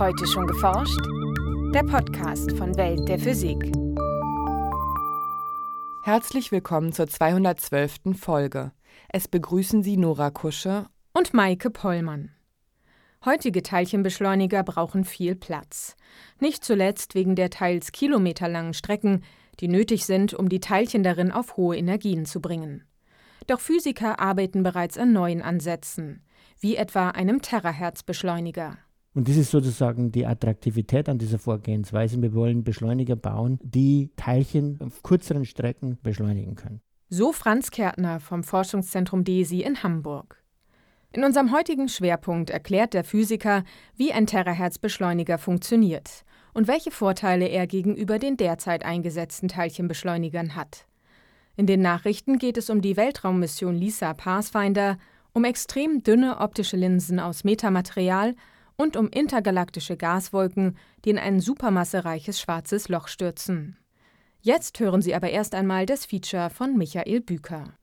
Heute schon geforscht? Der Podcast von Welt der Physik. Herzlich willkommen zur 212. Folge. Es begrüßen Sie Nora Kusche und Maike Pollmann. Heutige Teilchenbeschleuniger brauchen viel Platz. Nicht zuletzt wegen der teils kilometerlangen Strecken, die nötig sind, um die Teilchen darin auf hohe Energien zu bringen. Doch Physiker arbeiten bereits an neuen Ansätzen, wie etwa einem Terahertz-Beschleuniger. Und das ist sozusagen die Attraktivität an dieser Vorgehensweise. Wir wollen Beschleuniger bauen, die Teilchen auf kürzeren Strecken beschleunigen können. So Franz Kärtner vom Forschungszentrum DESI in Hamburg. In unserem heutigen Schwerpunkt erklärt der Physiker, wie ein Terahertz-Beschleuniger funktioniert und welche Vorteile er gegenüber den derzeit eingesetzten Teilchenbeschleunigern hat. In den Nachrichten geht es um die Weltraummission LISA Pathfinder, um extrem dünne optische Linsen aus Metamaterial und um intergalaktische Gaswolken, die in ein supermassereiches schwarzes Loch stürzen. Jetzt hören Sie aber erst einmal das Feature von Michael Büker.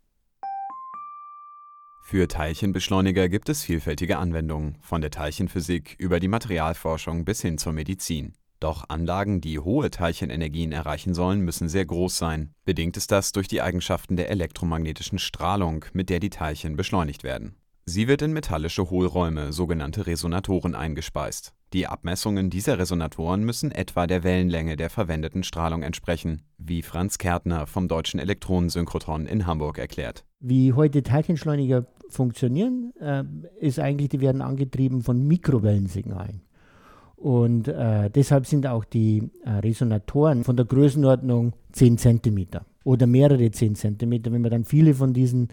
Für Teilchenbeschleuniger gibt es vielfältige Anwendungen, von der Teilchenphysik über die Materialforschung bis hin zur Medizin. Doch Anlagen, die hohe Teilchenenergien erreichen sollen, müssen sehr groß sein. Bedingt ist das durch die Eigenschaften der elektromagnetischen Strahlung, mit der die Teilchen beschleunigt werden. Sie wird in metallische Hohlräume, sogenannte Resonatoren, eingespeist. Die Abmessungen dieser Resonatoren müssen etwa der Wellenlänge der verwendeten Strahlung entsprechen, wie Franz Kärtner vom Deutschen Elektronensynchrotron in Hamburg erklärt. Wie heute Teilchenschleuniger funktionieren, äh, ist eigentlich, die werden angetrieben von Mikrowellensignalen. Und äh, deshalb sind auch die äh, Resonatoren von der Größenordnung 10 cm oder mehrere 10 cm. Wenn man dann viele von diesen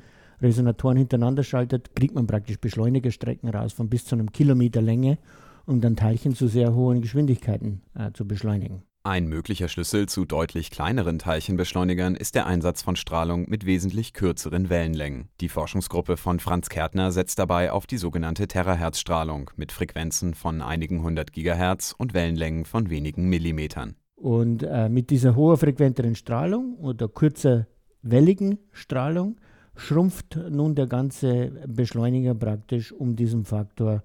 Resonatoren hintereinander schaltet, kriegt man praktisch Beschleunigerstrecken raus von bis zu einem Kilometer Länge, um dann Teilchen zu sehr hohen Geschwindigkeiten äh, zu beschleunigen. Ein möglicher Schlüssel zu deutlich kleineren Teilchenbeschleunigern ist der Einsatz von Strahlung mit wesentlich kürzeren Wellenlängen. Die Forschungsgruppe von Franz Kärtner setzt dabei auf die sogenannte Terahertz-Strahlung mit Frequenzen von einigen hundert Gigahertz und Wellenlängen von wenigen Millimetern. Und äh, mit dieser hoherfrequenteren Strahlung oder kürzer welligen Strahlung schrumpft nun der ganze Beschleuniger praktisch um diesen Faktor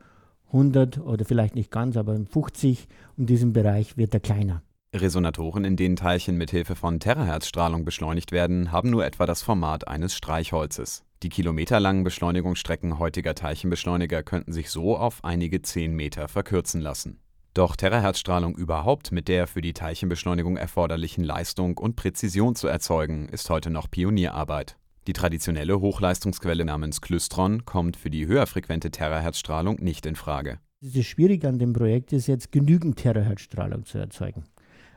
100 oder vielleicht nicht ganz, aber 50, um diesen Bereich wird er kleiner. Resonatoren, in denen Teilchen mit Hilfe von Terahertzstrahlung beschleunigt werden, haben nur etwa das Format eines Streichholzes. Die kilometerlangen Beschleunigungsstrecken heutiger Teilchenbeschleuniger könnten sich so auf einige 10 Meter verkürzen lassen. Doch Terahertzstrahlung überhaupt mit der für die Teilchenbeschleunigung erforderlichen Leistung und Präzision zu erzeugen, ist heute noch Pionierarbeit. Die traditionelle Hochleistungsquelle namens Klystron kommt für die höherfrequente Terahertzstrahlung nicht in Frage. Das Schwierige an dem Projekt ist jetzt, genügend Terahertzstrahlung zu erzeugen.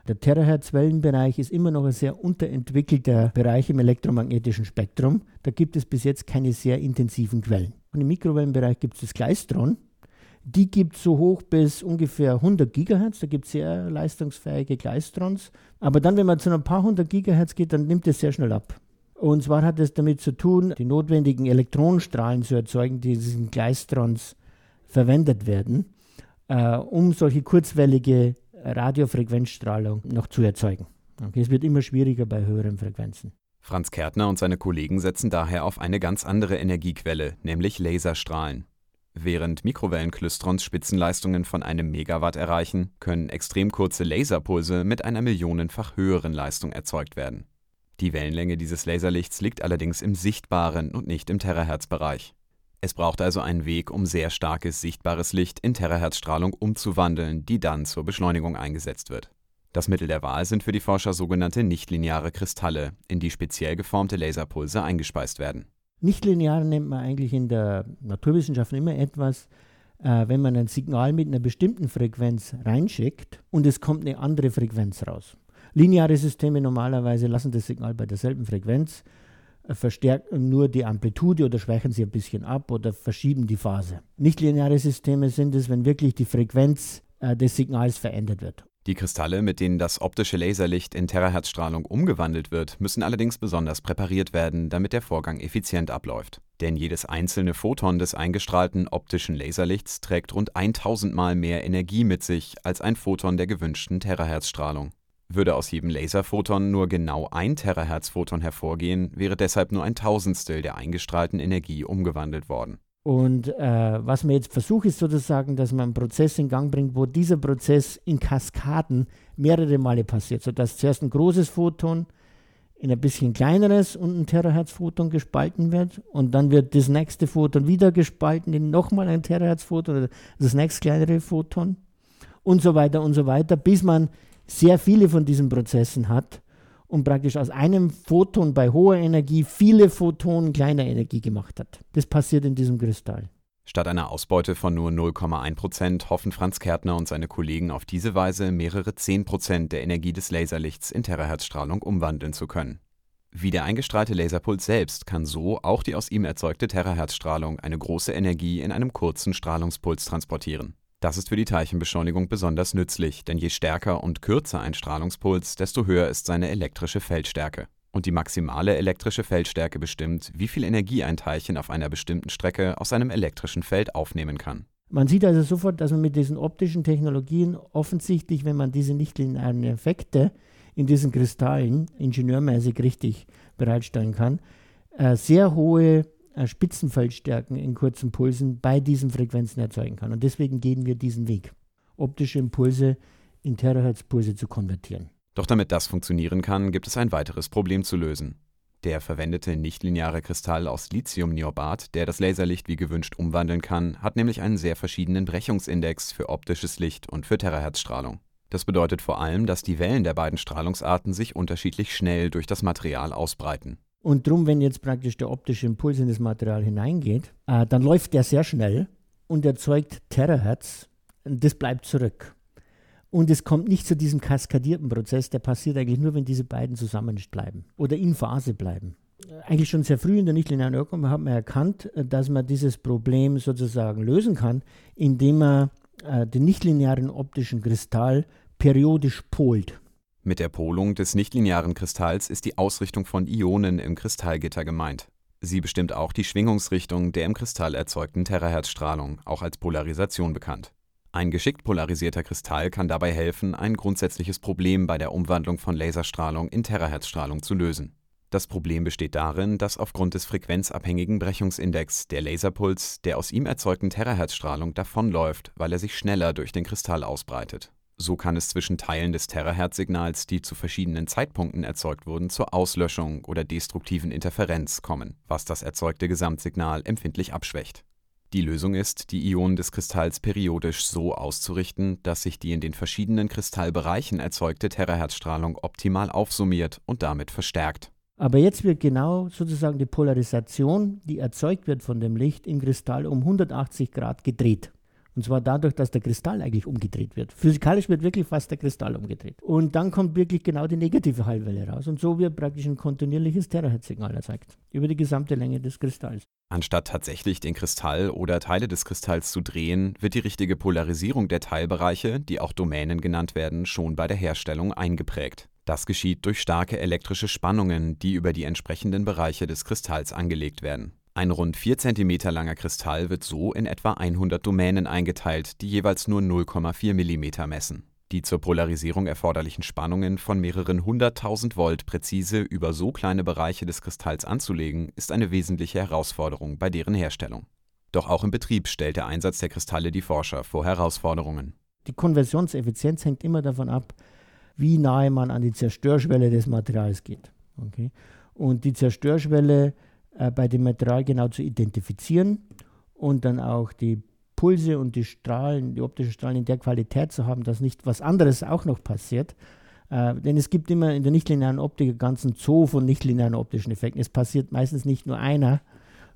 Der Terahertz-Wellenbereich ist immer noch ein sehr unterentwickelter Bereich im elektromagnetischen Spektrum. Da gibt es bis jetzt keine sehr intensiven Quellen. Und im Mikrowellenbereich gibt es das Gleistron. Die gibt so hoch bis ungefähr 100 Gigahertz. Da gibt es sehr leistungsfähige Gleistrons. Aber dann, wenn man zu ein paar hundert Gigahertz geht, dann nimmt es sehr schnell ab. Und zwar hat es damit zu tun, die notwendigen Elektronenstrahlen zu erzeugen, die in diesen Gleistrons verwendet werden, äh, um solche kurzwellige Radiofrequenzstrahlung noch zu erzeugen. Okay, es wird immer schwieriger bei höheren Frequenzen. Franz Kärtner und seine Kollegen setzen daher auf eine ganz andere Energiequelle, nämlich Laserstrahlen. Während Mikrowellenklystrons Spitzenleistungen von einem Megawatt erreichen, können extrem kurze Laserpulse mit einer millionenfach höheren Leistung erzeugt werden. Die Wellenlänge dieses Laserlichts liegt allerdings im sichtbaren und nicht im Terahertzbereich. Es braucht also einen Weg, um sehr starkes sichtbares Licht in Terahertzstrahlung umzuwandeln, die dann zur Beschleunigung eingesetzt wird. Das Mittel der Wahl sind für die Forscher sogenannte nichtlineare Kristalle, in die speziell geformte Laserpulse eingespeist werden. Nichtlinear nennt man eigentlich in der Naturwissenschaft immer etwas, äh, wenn man ein Signal mit einer bestimmten Frequenz reinschickt und es kommt eine andere Frequenz raus. Lineare Systeme normalerweise lassen das Signal bei derselben Frequenz verstärken nur die Amplitude oder schwächen sie ein bisschen ab oder verschieben die Phase. Nichtlineare Systeme sind es, wenn wirklich die Frequenz äh, des Signals verändert wird. Die Kristalle, mit denen das optische Laserlicht in Terahertzstrahlung umgewandelt wird, müssen allerdings besonders präpariert werden, damit der Vorgang effizient abläuft. Denn jedes einzelne Photon des eingestrahlten optischen Laserlichts trägt rund 1000 Mal mehr Energie mit sich als ein Photon der gewünschten Terahertzstrahlung. Würde aus jedem Laserphoton nur genau ein Terahertz-Photon hervorgehen, wäre deshalb nur ein Tausendstel der eingestrahlten Energie umgewandelt worden. Und äh, was man jetzt versucht, ist sozusagen, dass man einen Prozess in Gang bringt, wo dieser Prozess in Kaskaden mehrere Male passiert, sodass zuerst ein großes Photon in ein bisschen kleineres und ein Terahertz-Photon gespalten wird. Und dann wird das nächste Photon wieder gespalten in nochmal ein Terahertz-Photon oder das nächst kleinere Photon. Und so weiter und so weiter, bis man sehr viele von diesen Prozessen hat und praktisch aus einem Photon bei hoher Energie viele Photonen kleiner Energie gemacht hat. Das passiert in diesem Kristall. Statt einer Ausbeute von nur 0,1 Prozent hoffen Franz Kärtner und seine Kollegen auf diese Weise mehrere 10 Prozent der Energie des Laserlichts in Terahertzstrahlung umwandeln zu können. Wie der eingestrahlte Laserpuls selbst kann so auch die aus ihm erzeugte Terahertzstrahlung eine große Energie in einem kurzen Strahlungspuls transportieren. Das ist für die Teilchenbeschleunigung besonders nützlich, denn je stärker und kürzer ein Strahlungspuls, desto höher ist seine elektrische Feldstärke. Und die maximale elektrische Feldstärke bestimmt, wie viel Energie ein Teilchen auf einer bestimmten Strecke aus einem elektrischen Feld aufnehmen kann. Man sieht also sofort, dass man mit diesen optischen Technologien offensichtlich, wenn man diese nichtlinearen Effekte in diesen Kristallen ingenieurmäßig richtig bereitstellen kann, äh, sehr hohe Spitzenfeldstärken in kurzen Pulsen bei diesen Frequenzen erzeugen kann. Und deswegen gehen wir diesen Weg, optische Impulse in Terahertz-Pulse zu konvertieren. Doch damit das funktionieren kann, gibt es ein weiteres Problem zu lösen. Der verwendete nichtlineare Kristall aus Lithiumniobat, der das Laserlicht wie gewünscht umwandeln kann, hat nämlich einen sehr verschiedenen Brechungsindex für optisches Licht und für Terahertzstrahlung. Das bedeutet vor allem, dass die Wellen der beiden Strahlungsarten sich unterschiedlich schnell durch das Material ausbreiten. Und drum, wenn jetzt praktisch der optische Impuls in das Material hineingeht, äh, dann läuft der sehr schnell und erzeugt Terahertz. Das bleibt zurück. Und es kommt nicht zu diesem kaskadierten Prozess, der passiert eigentlich nur, wenn diese beiden zusammenbleiben oder in Phase bleiben. Eigentlich schon sehr früh in der nichtlinearen Ökonomie hat man erkannt, dass man dieses Problem sozusagen lösen kann, indem man äh, den nichtlinearen optischen Kristall periodisch polt. Mit der Polung des nichtlinearen Kristalls ist die Ausrichtung von Ionen im Kristallgitter gemeint. Sie bestimmt auch die Schwingungsrichtung der im Kristall erzeugten Terahertzstrahlung, auch als Polarisation bekannt. Ein geschickt polarisierter Kristall kann dabei helfen, ein grundsätzliches Problem bei der Umwandlung von Laserstrahlung in Terahertzstrahlung zu lösen. Das Problem besteht darin, dass aufgrund des frequenzabhängigen Brechungsindex der Laserpuls der aus ihm erzeugten Terahertzstrahlung davonläuft, weil er sich schneller durch den Kristall ausbreitet. So kann es zwischen Teilen des Terahertz-Signals, die zu verschiedenen Zeitpunkten erzeugt wurden, zur Auslöschung oder destruktiven Interferenz kommen, was das erzeugte Gesamtsignal empfindlich abschwächt. Die Lösung ist, die Ionen des Kristalls periodisch so auszurichten, dass sich die in den verschiedenen Kristallbereichen erzeugte Terahertzstrahlung optimal aufsummiert und damit verstärkt. Aber jetzt wird genau sozusagen die Polarisation, die erzeugt wird von dem Licht im Kristall, um 180 Grad gedreht. Und zwar dadurch, dass der Kristall eigentlich umgedreht wird. Physikalisch wird wirklich fast der Kristall umgedreht. Und dann kommt wirklich genau die negative Hallwelle raus. Und so wird praktisch ein kontinuierliches Terahertz-Signal erzeugt. Über die gesamte Länge des Kristalls. Anstatt tatsächlich den Kristall oder Teile des Kristalls zu drehen, wird die richtige Polarisierung der Teilbereiche, die auch Domänen genannt werden, schon bei der Herstellung eingeprägt. Das geschieht durch starke elektrische Spannungen, die über die entsprechenden Bereiche des Kristalls angelegt werden. Ein rund 4 cm langer Kristall wird so in etwa 100 Domänen eingeteilt, die jeweils nur 0,4 mm messen. Die zur Polarisierung erforderlichen Spannungen von mehreren hunderttausend Volt präzise über so kleine Bereiche des Kristalls anzulegen, ist eine wesentliche Herausforderung bei deren Herstellung. Doch auch im Betrieb stellt der Einsatz der Kristalle die Forscher vor Herausforderungen. Die Konversionseffizienz hängt immer davon ab, wie nahe man an die Zerstörschwelle des Materials geht. Okay? Und die Zerstörschwelle äh, bei dem Material genau zu identifizieren und dann auch die Pulse und die Strahlen, die optischen Strahlen in der Qualität zu haben, dass nicht was anderes auch noch passiert. Äh, denn es gibt immer in der nichtlinearen Optik einen ganzen Zoo von nichtlinearen optischen Effekten. Es passiert meistens nicht nur einer,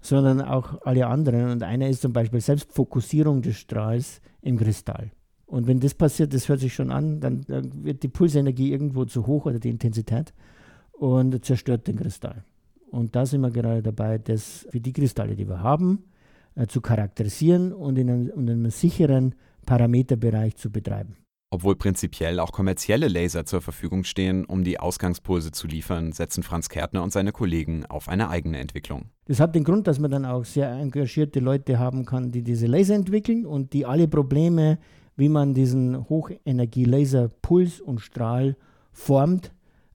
sondern auch alle anderen. Und einer ist zum Beispiel Selbstfokussierung des Strahls im Kristall. Und wenn das passiert, das hört sich schon an, dann, dann wird die Pulsenergie irgendwo zu hoch oder die Intensität und zerstört den Kristall. Und da sind wir gerade dabei, das für die Kristalle, die wir haben, äh, zu charakterisieren und in einem, in einem sicheren Parameterbereich zu betreiben. Obwohl prinzipiell auch kommerzielle Laser zur Verfügung stehen, um die Ausgangspulse zu liefern, setzen Franz Kärtner und seine Kollegen auf eine eigene Entwicklung. Das hat den Grund, dass man dann auch sehr engagierte Leute haben kann, die diese Laser entwickeln und die alle Probleme, wie man diesen Hochenergie-Laser Puls und Strahl formt,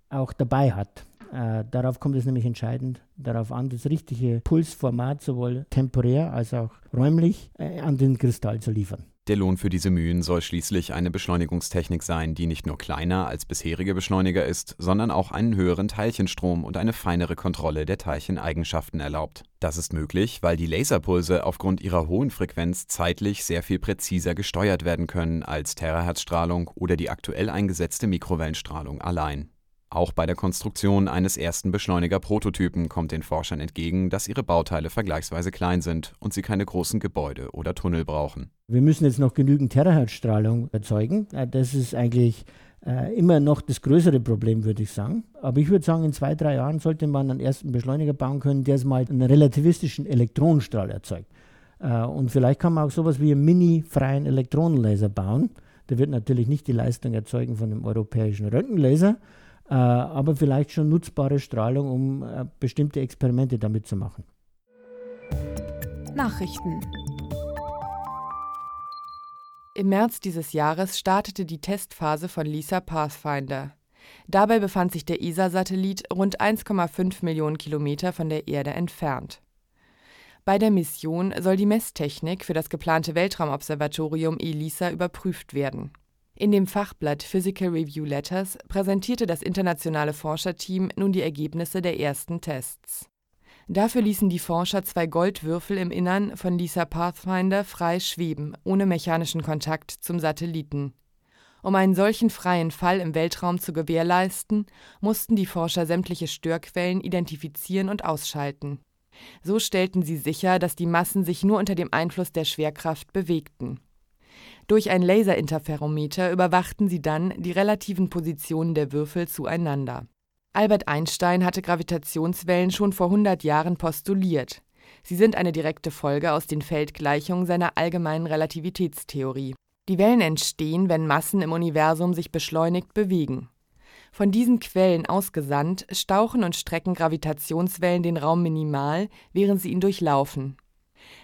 auch dabei hat. Äh, darauf kommt es nämlich entscheidend darauf an, das richtige Pulsformat sowohl temporär als auch räumlich äh, an den Kristall zu liefern. Der Lohn für diese Mühen soll schließlich eine Beschleunigungstechnik sein, die nicht nur kleiner als bisherige Beschleuniger ist, sondern auch einen höheren Teilchenstrom und eine feinere Kontrolle der Teilcheneigenschaften erlaubt. Das ist möglich, weil die Laserpulse aufgrund ihrer hohen Frequenz zeitlich sehr viel präziser gesteuert werden können als Terahertzstrahlung oder die aktuell eingesetzte Mikrowellenstrahlung allein. Auch bei der Konstruktion eines ersten Beschleuniger-Prototypen kommt den Forschern entgegen, dass ihre Bauteile vergleichsweise klein sind und sie keine großen Gebäude oder Tunnel brauchen. Wir müssen jetzt noch genügend Terahertzstrahlung erzeugen. Äh, das ist eigentlich äh, immer noch das größere Problem, würde ich sagen. Aber ich würde sagen, in zwei, drei Jahren sollte man einen ersten Beschleuniger bauen können, der mal einen relativistischen Elektronenstrahl erzeugt. Äh, und vielleicht kann man auch sowas wie einen mini-freien Elektronenlaser bauen. Der wird natürlich nicht die Leistung erzeugen von dem europäischen Röntgenlaser, aber vielleicht schon nutzbare Strahlung, um äh, bestimmte Experimente damit zu machen. Nachrichten. Im März dieses Jahres startete die Testphase von LISA Pathfinder. Dabei befand sich der ESA-Satellit rund 1,5 Millionen Kilometer von der Erde entfernt. Bei der Mission soll die Messtechnik für das geplante Weltraumobservatorium ELISA überprüft werden. In dem Fachblatt Physical Review Letters präsentierte das internationale Forscherteam nun die Ergebnisse der ersten Tests. Dafür ließen die Forscher zwei Goldwürfel im Innern von LISA Pathfinder frei schweben, ohne mechanischen Kontakt zum Satelliten. Um einen solchen freien Fall im Weltraum zu gewährleisten, mussten die Forscher sämtliche Störquellen identifizieren und ausschalten. So stellten sie sicher, dass die Massen sich nur unter dem Einfluss der Schwerkraft bewegten durch ein Laserinterferometer überwachten sie dann die relativen Positionen der Würfel zueinander. Albert Einstein hatte Gravitationswellen schon vor 100 Jahren postuliert. Sie sind eine direkte Folge aus den Feldgleichungen seiner allgemeinen Relativitätstheorie. Die Wellen entstehen, wenn Massen im Universum sich beschleunigt bewegen. Von diesen Quellen ausgesandt stauchen und strecken Gravitationswellen den Raum minimal, während sie ihn durchlaufen.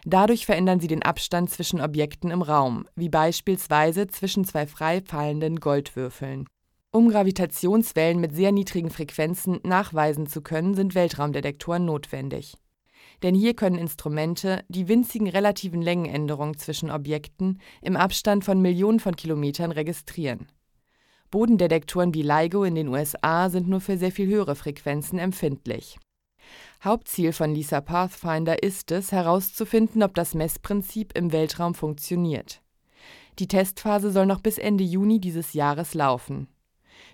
Dadurch verändern sie den Abstand zwischen Objekten im Raum, wie beispielsweise zwischen zwei frei fallenden Goldwürfeln. Um Gravitationswellen mit sehr niedrigen Frequenzen nachweisen zu können, sind Weltraumdetektoren notwendig. Denn hier können Instrumente die winzigen relativen Längenänderungen zwischen Objekten im Abstand von Millionen von Kilometern registrieren. Bodendetektoren wie LIGO in den USA sind nur für sehr viel höhere Frequenzen empfindlich Hauptziel von LISA Pathfinder ist es, herauszufinden, ob das Messprinzip im Weltraum funktioniert. Die Testphase soll noch bis Ende Juni dieses Jahres laufen.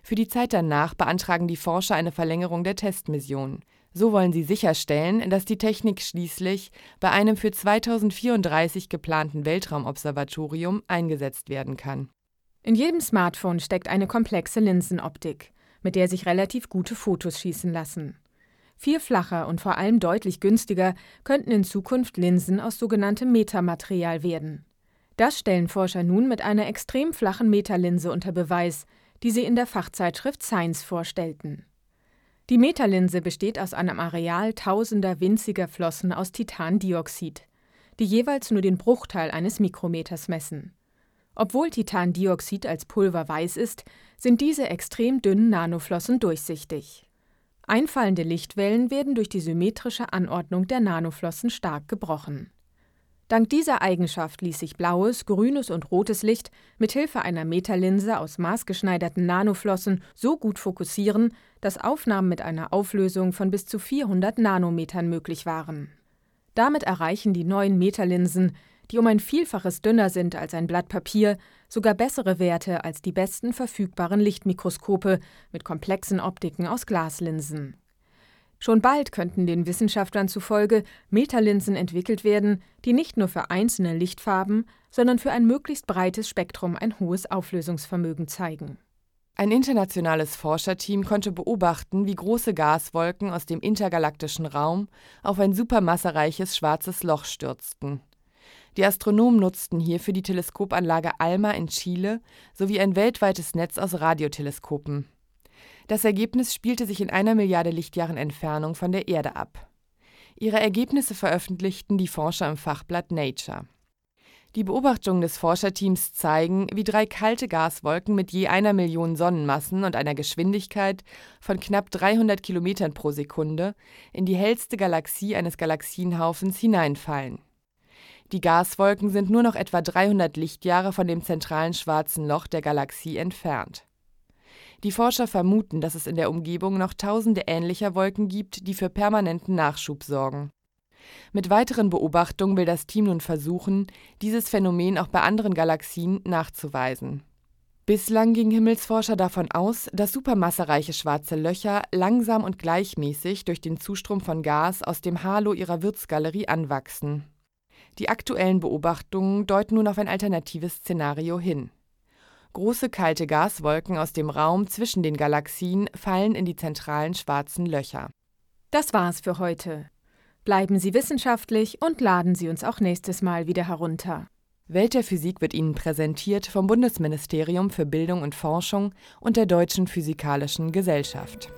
Für die Zeit danach beantragen die Forscher eine Verlängerung der Testmission. So wollen sie sicherstellen, dass die Technik schließlich bei einem für 2034 geplanten Weltraumobservatorium eingesetzt werden kann. In jedem Smartphone steckt eine komplexe Linsenoptik, mit der sich relativ gute Fotos schießen lassen. Viel flacher und vor allem deutlich günstiger könnten in Zukunft Linsen aus sogenanntem Metamaterial werden. Das stellen Forscher nun mit einer extrem flachen Metalinse unter Beweis, die sie in der Fachzeitschrift Science vorstellten. Die Metalinse besteht aus einem Areal tausender winziger Flossen aus Titandioxid, die jeweils nur den Bruchteil eines Mikrometers messen. Obwohl Titandioxid als Pulver weiß ist, sind diese extrem dünnen Nanoflossen durchsichtig. Einfallende Lichtwellen werden durch die symmetrische Anordnung der Nanoflossen stark gebrochen. Dank dieser Eigenschaft ließ sich blaues, grünes und rotes Licht mit Hilfe einer Metalinse aus maßgeschneiderten Nanoflossen so gut fokussieren, dass Aufnahmen mit einer Auflösung von bis zu 400 Nanometern möglich waren. Damit erreichen die neuen Metalinsen die um ein Vielfaches dünner sind als ein Blatt Papier, sogar bessere Werte als die besten verfügbaren Lichtmikroskope mit komplexen Optiken aus Glaslinsen. Schon bald könnten den Wissenschaftlern zufolge Metalinsen entwickelt werden, die nicht nur für einzelne Lichtfarben, sondern für ein möglichst breites Spektrum ein hohes Auflösungsvermögen zeigen. Ein internationales Forscherteam konnte beobachten, wie große Gaswolken aus dem intergalaktischen Raum auf ein supermassereiches schwarzes Loch stürzten. Die Astronomen nutzten hierfür die Teleskopanlage ALMA in Chile sowie ein weltweites Netz aus Radioteleskopen. Das Ergebnis spielte sich in einer Milliarde Lichtjahren Entfernung von der Erde ab. Ihre Ergebnisse veröffentlichten die Forscher im Fachblatt Nature. Die Beobachtungen des Forscherteams zeigen, wie drei kalte Gaswolken mit je einer Million Sonnenmassen und einer Geschwindigkeit von knapp 300 Kilometern pro Sekunde in die hellste Galaxie eines Galaxienhaufens hineinfallen. Die Gaswolken sind nur noch etwa 300 Lichtjahre von dem zentralen Schwarzen Loch der Galaxie entfernt. Die Forscher vermuten, dass es in der Umgebung noch tausende ähnlicher Wolken gibt, die für permanenten Nachschub sorgen mit weiteren Beobachtungen will das Team nun versuchen, dieses Phänomen auch bei anderen Galaxien nachzuweisen. Bislang gingen Himmelsforscher davon aus, dass supermassereiche schwarze Löcher langsam und gleichmäßig durch den Zustrom von Gas aus dem Halo ihrer Wirtsgalerie anwachsen. Die aktuellen Beobachtungen deuten nun auf ein alternatives Szenario hin. Große kalte Gaswolken aus dem Raum zwischen den Galaxien fallen in die zentralen schwarzen Löcher. Das war's für heute. Bleiben Sie wissenschaftlich und laden Sie uns auch nächstes Mal wieder herunter. Welt der Physik wird Ihnen präsentiert vom Bundesministerium für Bildung und Forschung und der Deutschen Physikalischen Gesellschaft.